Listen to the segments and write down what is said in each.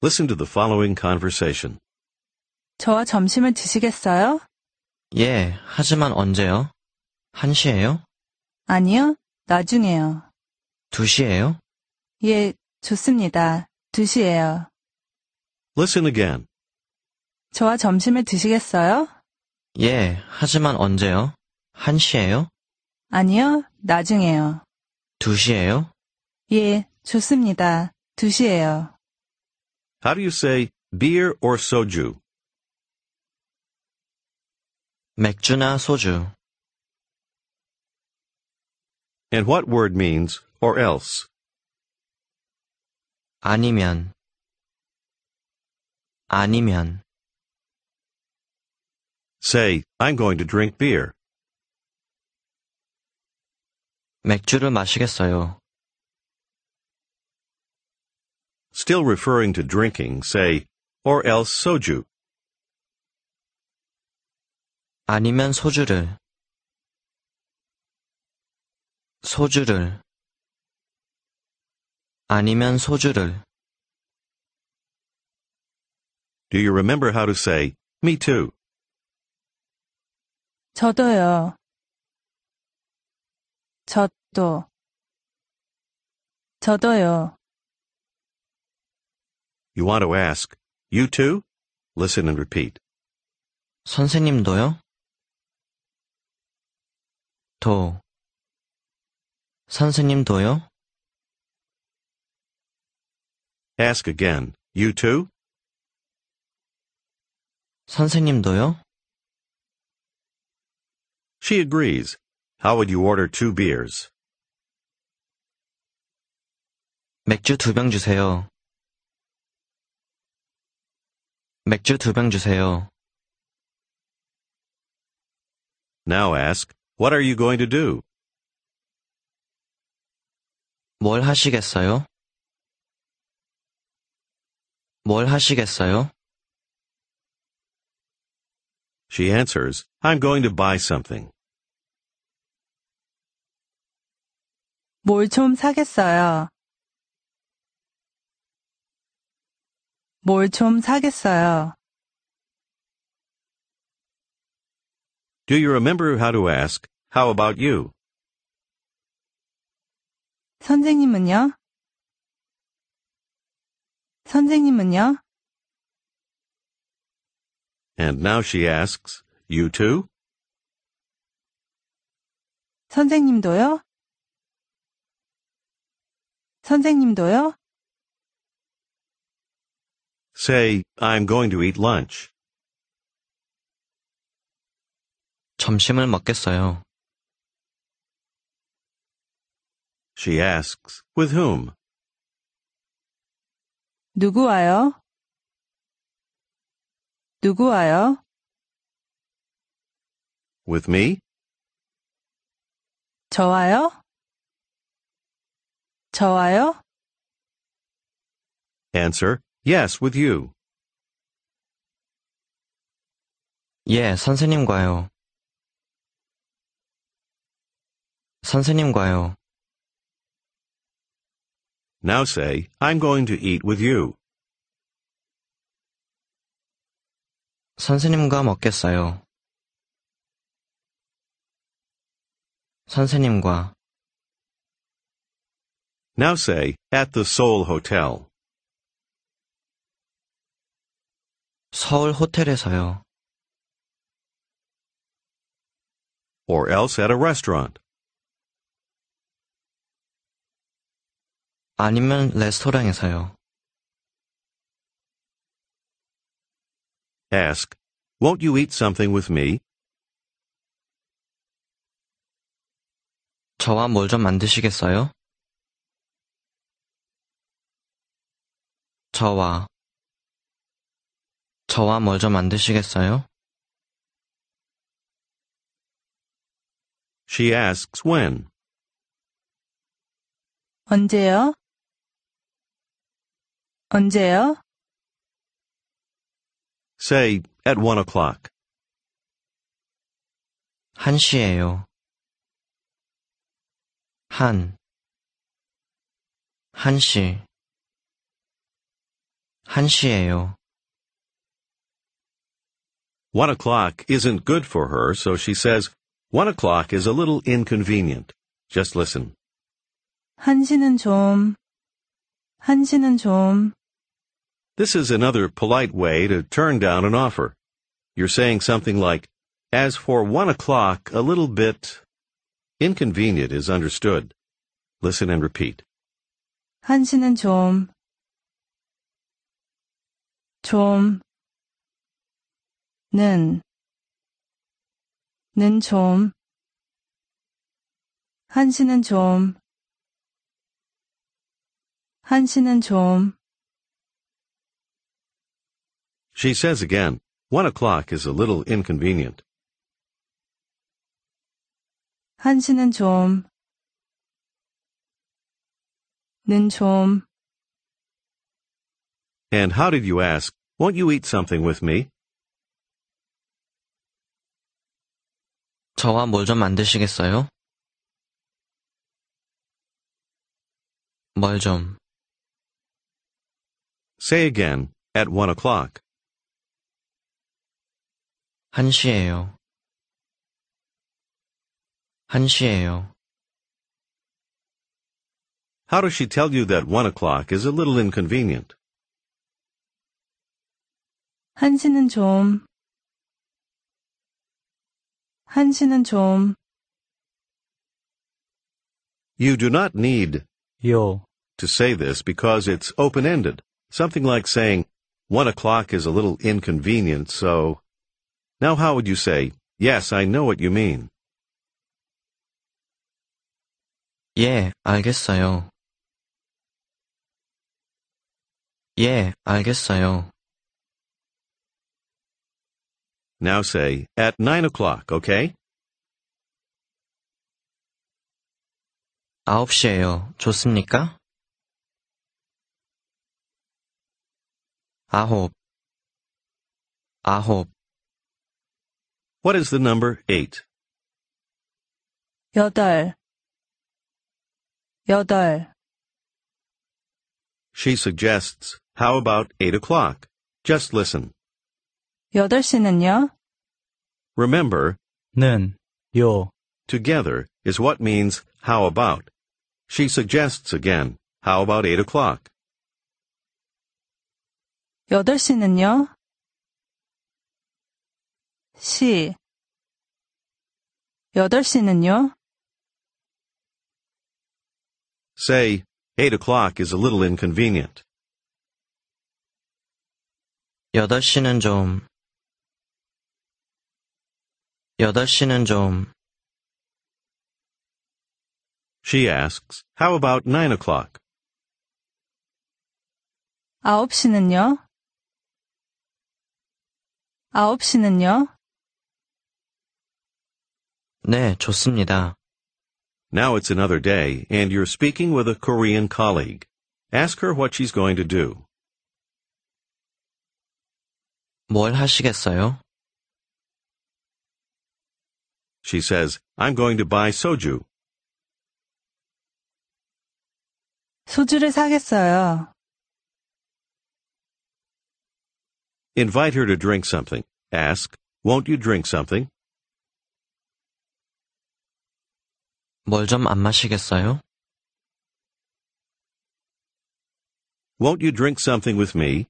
Listen to the following conversation. 저와 점심을 드시겠어요? 예, 하지만 언제요? 1시에요? 아니요, 나중에요. 2시에요? 예, 좋습니다. 2시에요. Listen again. 저와 점심을 드시겠어요? 예, 하지만 언제요? 1시에요? 아니요, 나중에요. 2시에요? 예, 좋습니다. 2시에요. How do you say beer or soju? 맥주나 소주. And what word means or else? 아니면. 아니면. Say, I'm going to drink beer. 맥주를 마시겠어요. Still referring to drinking, say, or else soju. 아니면 소주를. 소주를. 아니면 소주를. Do you remember how to say, me too? 저도요. 저도. 저도요. You want to ask, you too? Listen and repeat. 선생님도요? 도. 선생님도요? Ask again, you too? 선생님도요? She agrees. How would you order two beers? 맥주 두 병 주세요. 맥주 두 병 주세요. Now ask, what are you going to do? 뭘 하시겠어요? 뭘 하시겠어요? She answers, I'm going to buy something. 뭘 좀 사겠어요. 뭘 좀 사겠어요. Do you remember how to ask, how about you? 선생님은요? 선생님은요? And now she asks, you too? 선생님도요? 선생님도요? Say, I'm going to eat lunch. 점심을 먹겠어요. She asks, with whom? 누구 와요? 누구 와요? With me? 저 와요? 저 와요? Answer, yes, with you. 예, 선생님과요. 선생님과요. Now say, I'm going to eat with you. 선생님과 먹겠어요. 선생님과 Now say, at the Seoul Hotel. 서울 호텔에서요. Or else at a restaurant. 아니면 레스토랑에서요. Ask, won't you eat something with me? 저와 뭘 좀 만드시겠어요? 저와 저와 뭘좀 만드시겠어요? She asks when. 언제요? 언제요? Say, at one o'clock. 한 시에요. 한, 한 시, 한 한시예요. One o'clock isn't good for her, so she says, one o'clock is a little inconvenient. Just listen. 한시는 좀, 한시는 좀, This is another polite way to turn down an offer. You're saying something like, as for one o'clock, a little bit inconvenient is understood. Listen and repeat. 한시는 좀, 좀, 는, 는 좀, 한시는 좀, 한시는 좀, She says again, one o'clock is a little inconvenient. 한시는 좀, 는 좀, And how did you ask, won't you eat something with me? 저와 뭘 좀 만드시겠어요? 뭘 좀, Say again, at one o'clock. 한시예요. 한시예요. How does she tell you that one o'clock is a little inconvenient? 한시는 좀, 한시는 좀, You do not need 요, to say this because it's open-ended. Something like saying, one o'clock is a little inconvenient, so... Now how would you say, yes, I know what you mean? 예, 알겠어요. 예, 알겠어요. Now say, at nine o'clock, okay? 아홉 시예요. 좋습니까? 아홉, 아홉, What is the number eight? 여덟, 여덟, She suggests, how about eight o'clock? Just listen. 여덟 시는요? Remember, 는, 요, together is what means how about. She suggests again, how about eight o'clock? 여덟 시는요? 시. 여덟 시는요? Say, eight o'clock is a little inconvenient. 여덟 시는 좀, 여덟 시는 좀, She asks, how about nine o'clock? 아홉 시는요? 아홉 시는요? 네, 좋습니다. Now it's another day, and you're speaking with a Korean colleague. Ask her what she's going to do. 뭘 하시겠어요? She says, I'm going to buy soju. 소주를 사겠어요. Invite her to drink something. Ask, won't you drink something? 뭘 좀 안 마시겠어요? Won't you drink something with me?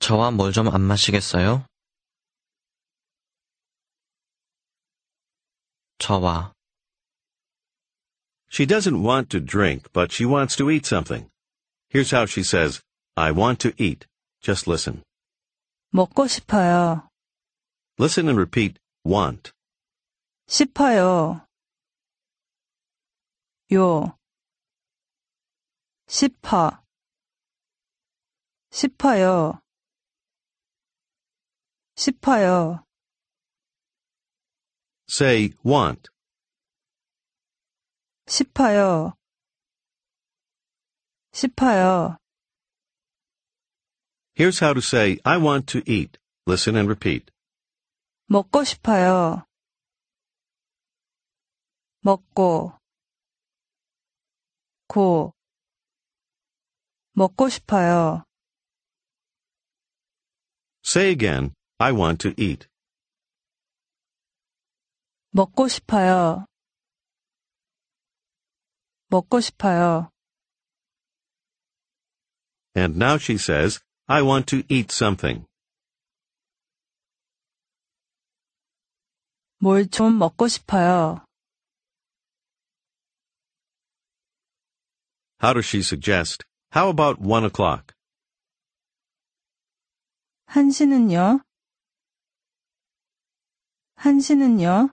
저와 뭘 좀 안 마시겠어요? 저와, She doesn't want to drink, but she wants to eat something. Here's how she says, I want to eat. Just listen. 먹고 싶어요. Listen and repeat, want. 싶어요. 요. 싶어. 싶어요. 싶어요. Say, want. 싶어요. 싶어요. Here's how to say, I want to eat. Listen and repeat. 먹고 싶어요. 먹고 고 먹고 싶어요. Say again, I want to eat. 먹고 싶어요. 먹고 싶어요. And now she says, I want to eat something. 뭘 좀 먹고 싶어요. How does she suggest? How about one o'clock? 한시는요? 한시는요?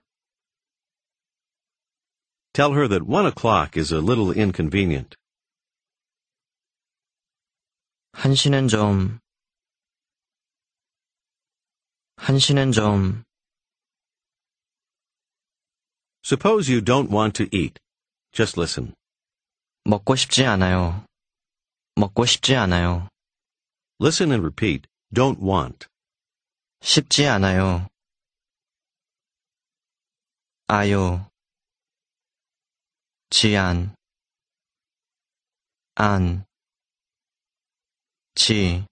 Tell her that one o'clock is a little inconvenient. 한시는 좀, 한시는 좀, Suppose you don't want to eat. Just listen. 먹고 싶지 않아요. 먹고 싶지 않아요. Listen and repeat. Don't want. 쉽지 않아요. 아요. 지안. 안. 지.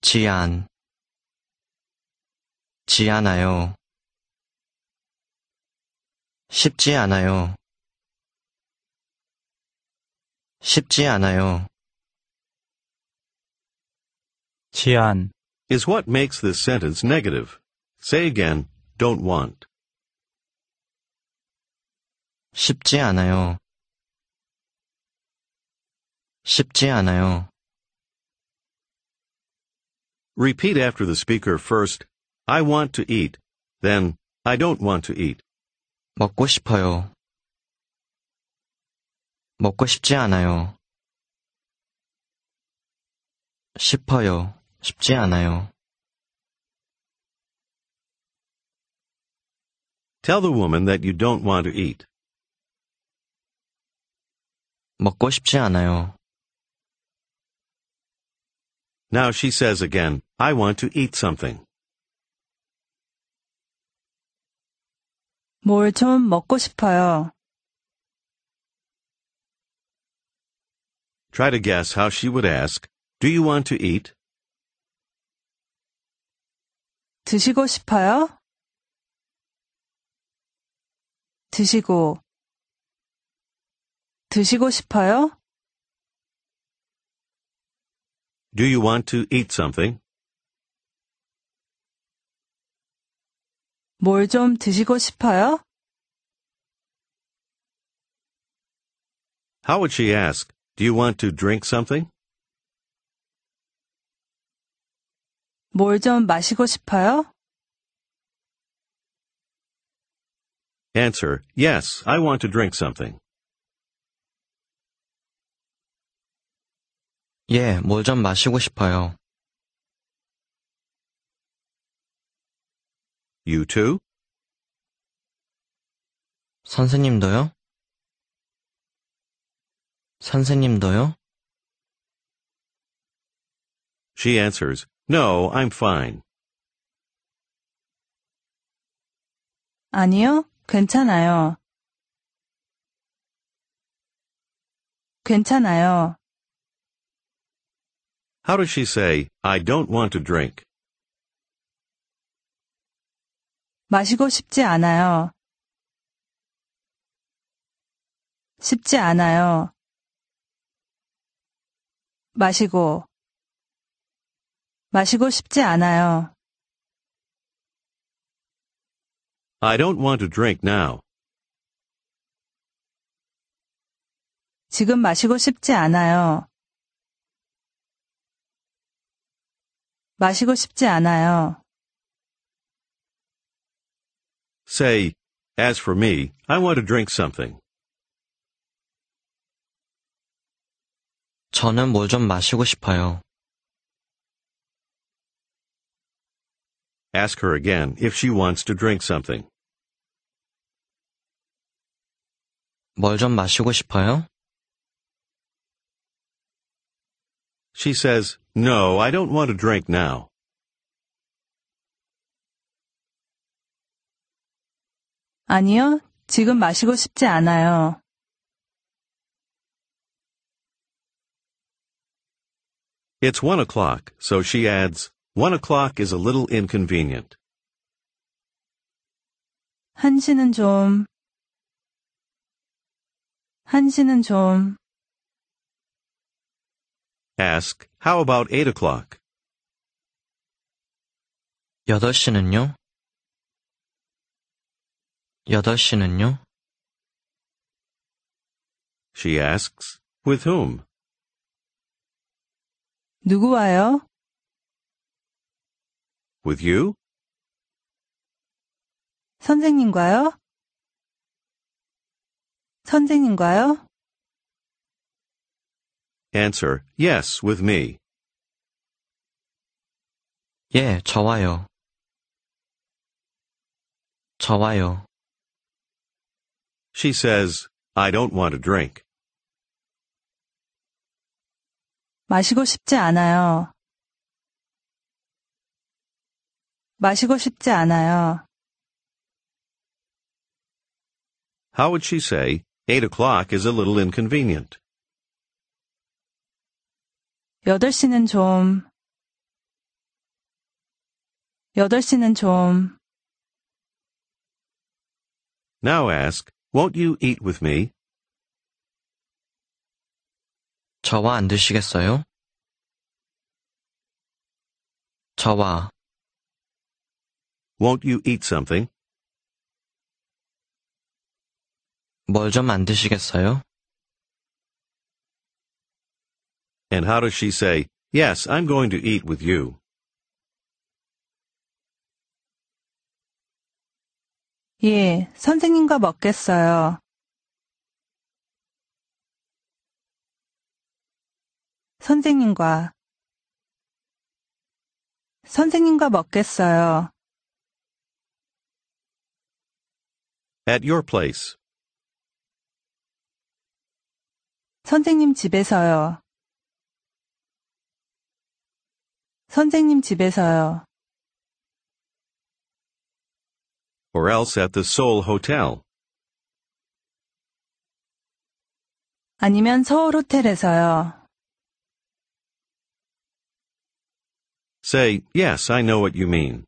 지안. 지않아요. 쉽지 않아요. 쉽지 않아요. 제안, Is what makes this sentence negative. Say again, don't want. 쉽지 않아요. 쉽지 않아요. Repeat after the speaker first, I want to eat. Then, I don't want to eat. 먹고 싶어요. 먹고 싶지 않아요. 싶어요. 쉽지 않아요. Tell the woman that you don't want to eat. 먹고 싶지 않아요. Now she says again, I want to eat something. 뭘 좀 먹고 싶어요. Try to guess how she would ask, Do you want to eat? 드시고 싶어요? 드시고 드시고 싶어요? Do you want to eat something? 뭘 좀 드시고 싶어요? How would she ask, Do you want to drink something? 뭘 좀 마시고 싶어요? Answer, Yes, I want to drink something. 예, 뭘 좀 마시고 싶어요. You too? 선생님도요? 선생님도요? She answers, No, I'm fine. 아니요, 괜찮아요. 괜찮아요. How does she say, I don't want to drink? 마시고 싶지 않아요. 쉽지 않아요. 마시고 마시고 싶지 않아요. I don't want to drink now. 지금 마시고 싶지 않아요. 마시고 싶지 않아요. Say, As for me, I want to drink something. 저는 뭘 좀 마시고 싶어요. Ask her again if she wants to drink something. 뭘 좀 마시고 싶어요? She says, No, I don't want to drink now. 아니요, 지금 마시고 싶지 않아요. It's one o'clock, so she adds, one o'clock is a little inconvenient. 한시는 좀, 한시는 좀, Ask, how about eight o'clock? 8시는요? 8시는요? She asks, with whom? 누구 와요? With you? 선생님과요? 선생님과요? Answer, yes, with me. 예, 저와요. 저와요. She says, I don't want to drink. 마시고 싶지 않아요. 마시고 싶지 않아요. How would she say, eight o'clock is a little inconvenient? 8시는 좀, 8시는 좀, Now ask, won't you eat with me? 저와 안 드시겠어요? 저와, Won't you eat something? 뭘 좀 안 드시겠어요? And how does she say, yes, I'm going to eat with you? 예, 선생님과 먹겠어요. 선생님과, 선생님과 먹겠어요. At your place. 선생님 집에서요. 선생님 집에서요. Or else at the Seoul Hotel. 아니면 서울 호텔에서요. Say, yes, I know what you mean.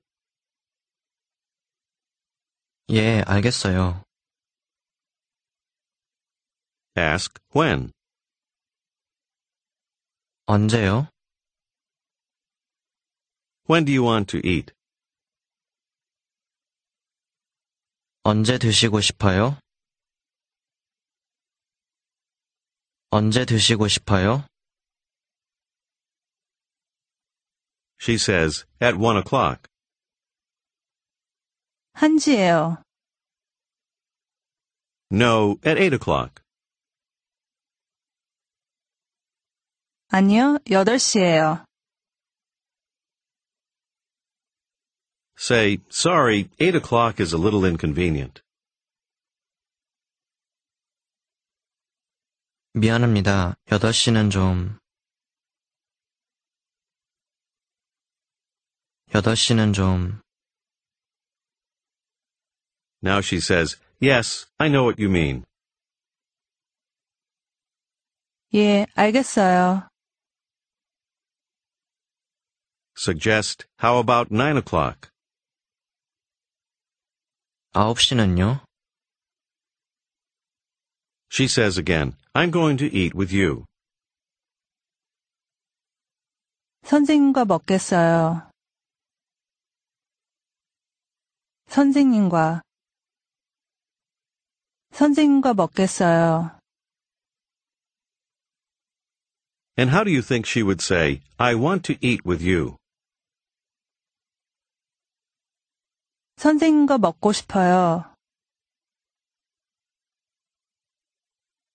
예, 알겠어요. Ask, when? 언제요? When do you want to eat? 언제 드시고 싶어요? 언제 드시고 싶어요? She says, at one o'clock. 한지예요. No, at eight o'clock. 아니요, 8시예요. Say, sorry, eight o'clock is a little inconvenient. 미안합니다. 8시는 좀... 8시는 좀... Now she says, yes, I know what you mean. 예, 알겠어요. Suggest, how about nine o'clock? 9시는요? She says again, I'm going to eat with you. 선생님과 먹겠어요. 선생님과 선생님과 먹겠어요. And how do you think she would say, I want to eat with you? 선생님과 먹고 싶어요.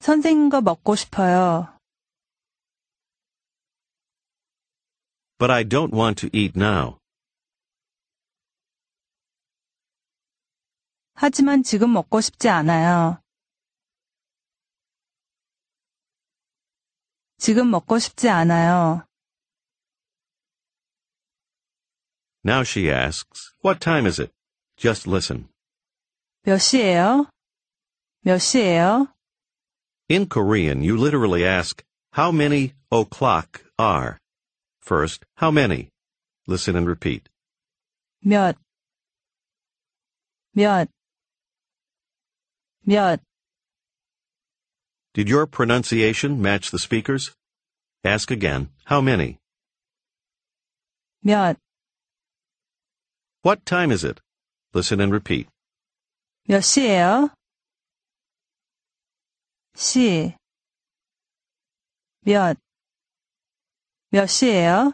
선생님과 먹고 싶어요. But I don't want to eat now. 하지만 지금 먹고 싶지 않아요. 지금 먹고 싶지 않아요. Now she asks, what time is it? Just listen. 몇 시예요? 몇 시예요? In Korean, you literally ask, how many o'clock are? First, how many? Listen and repeat. 몇, 몇, 몇, Did your pronunciation match the speaker's? Ask again, how many? 몇, What time is it? Listen and repeat. 몇 시예요? 시, 몇, 몇 시예요?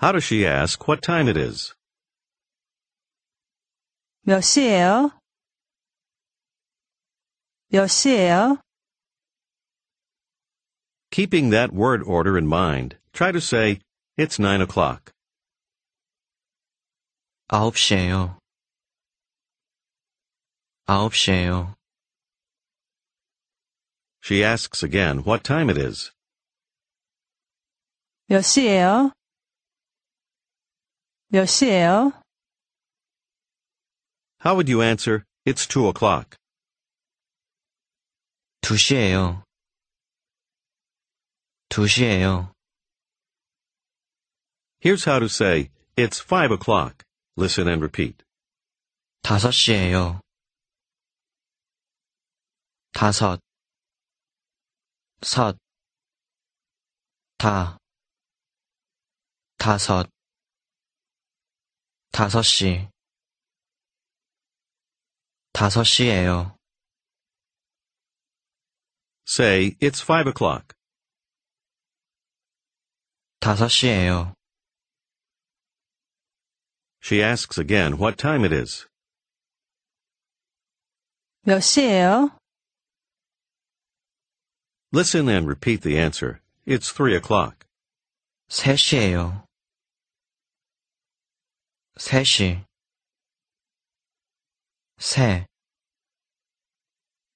How does she ask what time it is? 몇 시예요? 몇 시예요? Keeping that word order in mind, try to say, it's nine o'clock. 아홉 시에요. 아홉 시에요. She asks again what time it is. 몇 시예요? 몇 시예요? How would you answer, it's two o'clock? 두 시에요. 두 시에요. Here's how to say, it's five o'clock. Listen and repeat. 다섯 시에요. 다섯, 섯, 다, 다섯, 다섯 시, 다섯 시에요. Say, it's five o'clock. 다섯 시에요. She asks again what time it is. 몇 시예요? Listen and repeat the answer. It's three o'clock. 세 시에요. 세 시, 세,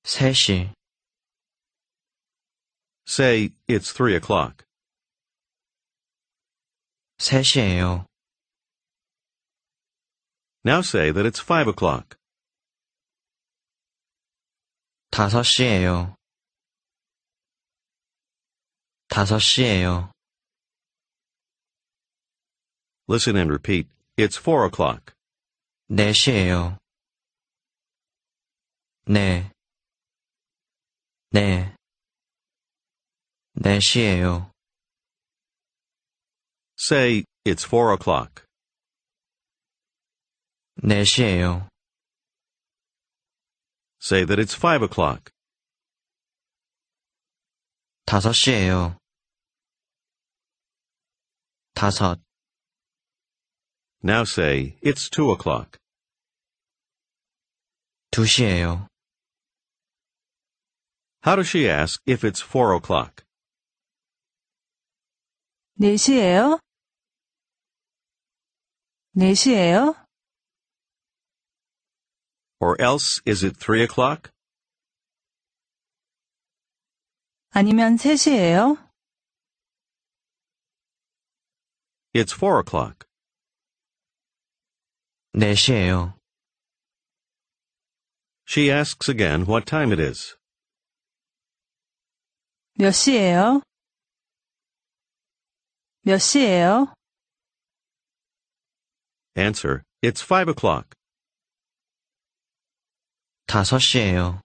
세 시, Say, it's three o'clock. 세 시에요. Now say that it's five o'clock. 다섯 시에요. 다섯 시에요. Listen and repeat. It's four o'clock. 네 시에요. 네, 네, 네 시에요. Say, it's four o'clock. 네 시에요. Say that it's five o'clock. 다섯 시에요. 다섯, Now say, it's two o'clock. 두 시에요. How does she ask if it's four o'clock? 네 시예요? 네 시예요? Or else, is it three o'clock? 아니면 세 시예요? It's four o'clock. 네 시에요. She asks again what time it is. 몇 시예요? 몇 시예요? Answer, it's five o'clock. 다섯 시에요.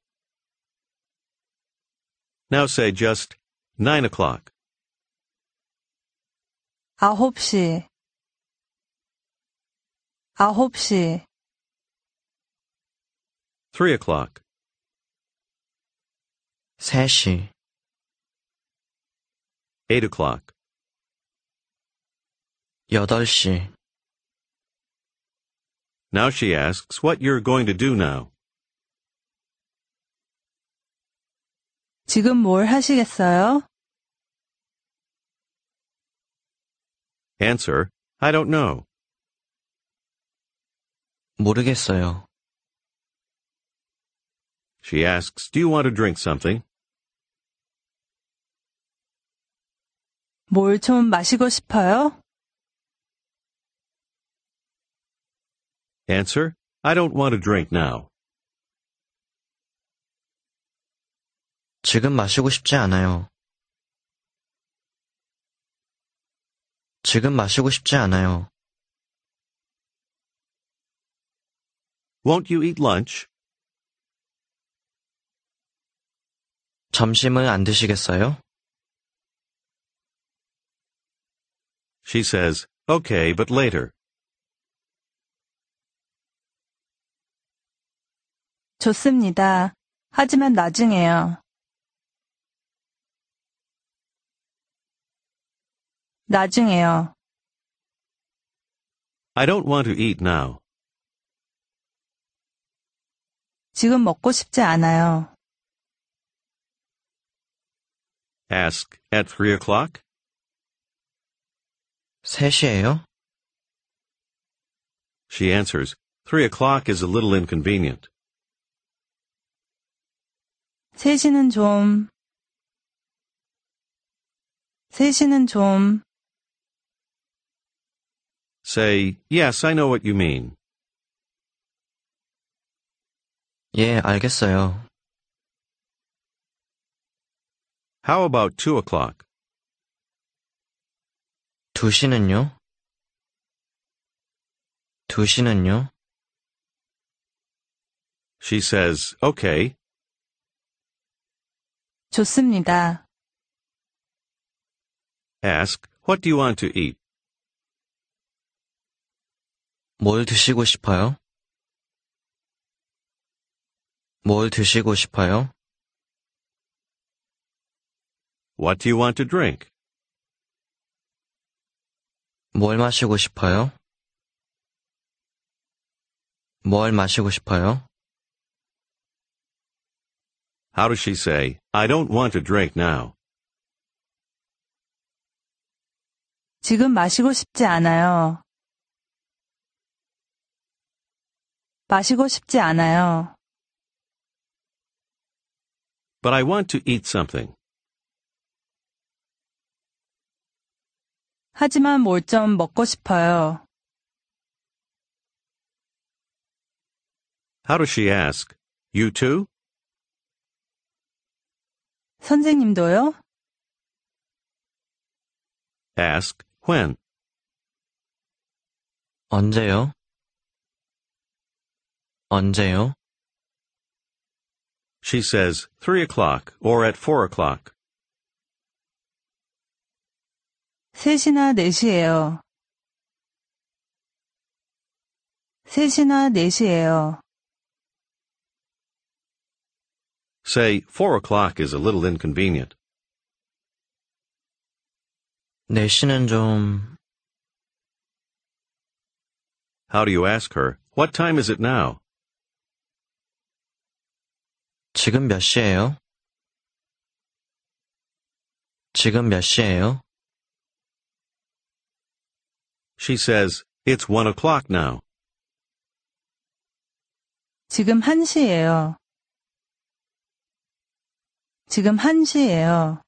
Now say just nine o'clock. 아홉 시. 아홉 시. Three o'clock. 세 시, Eight o'clock. 여덟 시, Now she asks what you're going to do now. 지금 뭘 하시겠어요? Answer, I don't know. 모르겠어요. She asks, do you want to drink something? 뭘 좀 마시고 싶어요? Answer, I don't want to drink now. 지금 마시고 싶지 않아요. 지금 마시고 싶지 않아요. Won't you eat lunch? 점심을 안 드시겠어요? She says, okay, but later. 좋습니다. 하지만 나중에요. 나중에요. I don't want to eat now. 지금 먹고 싶지 않아요. Ask, at three o'clock? 3시예요? She answers, three o'clock is a little inconvenient. 3시는 좀, 3시는 좀, Say, yes, I know what you mean. 예, 알겠어요. How about two o'clock? 2시는요? 2시는요? She says, okay. 좋습니다. Ask, what do you want to eat? 뭘 드시고 싶어요? 뭘 드시고 싶어요? What do you want to drink? 뭘 마시고 싶어요? 뭘 마시고 싶어요? How does she say, I don't want to drink now? 지금 마시고 싶지 않아요. 마시고 싶지 않아요. But I want to eat something. 하지만 뭘 좀 먹고 싶어요. How does she ask? You too? 선생님도요? Ask, when? 언제요? 언제요? She says, three o'clock or at four o'clock. 3시나 4시예요. 3시나 4시예요. Say, four o'clock is a little inconvenient. 4시는 좀... How do you ask her, what time is it now? 지금 몇 시예요? 지금 몇 시예요? She says, it's one o'clock now. 지금 1시예요. 지금 1시예요.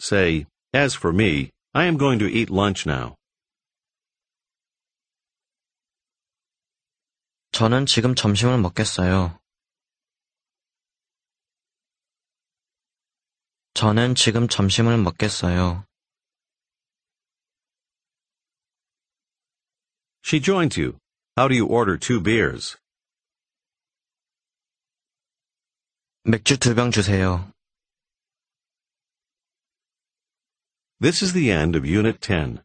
Say, as for me, I am going to eat lunch now. 저는 지금 점심을 먹겠어요. 저는 지금 점심을 먹겠어요. She joins you. How do you order two beers? 맥주 두 병 주세요. This is the end of Unit 10.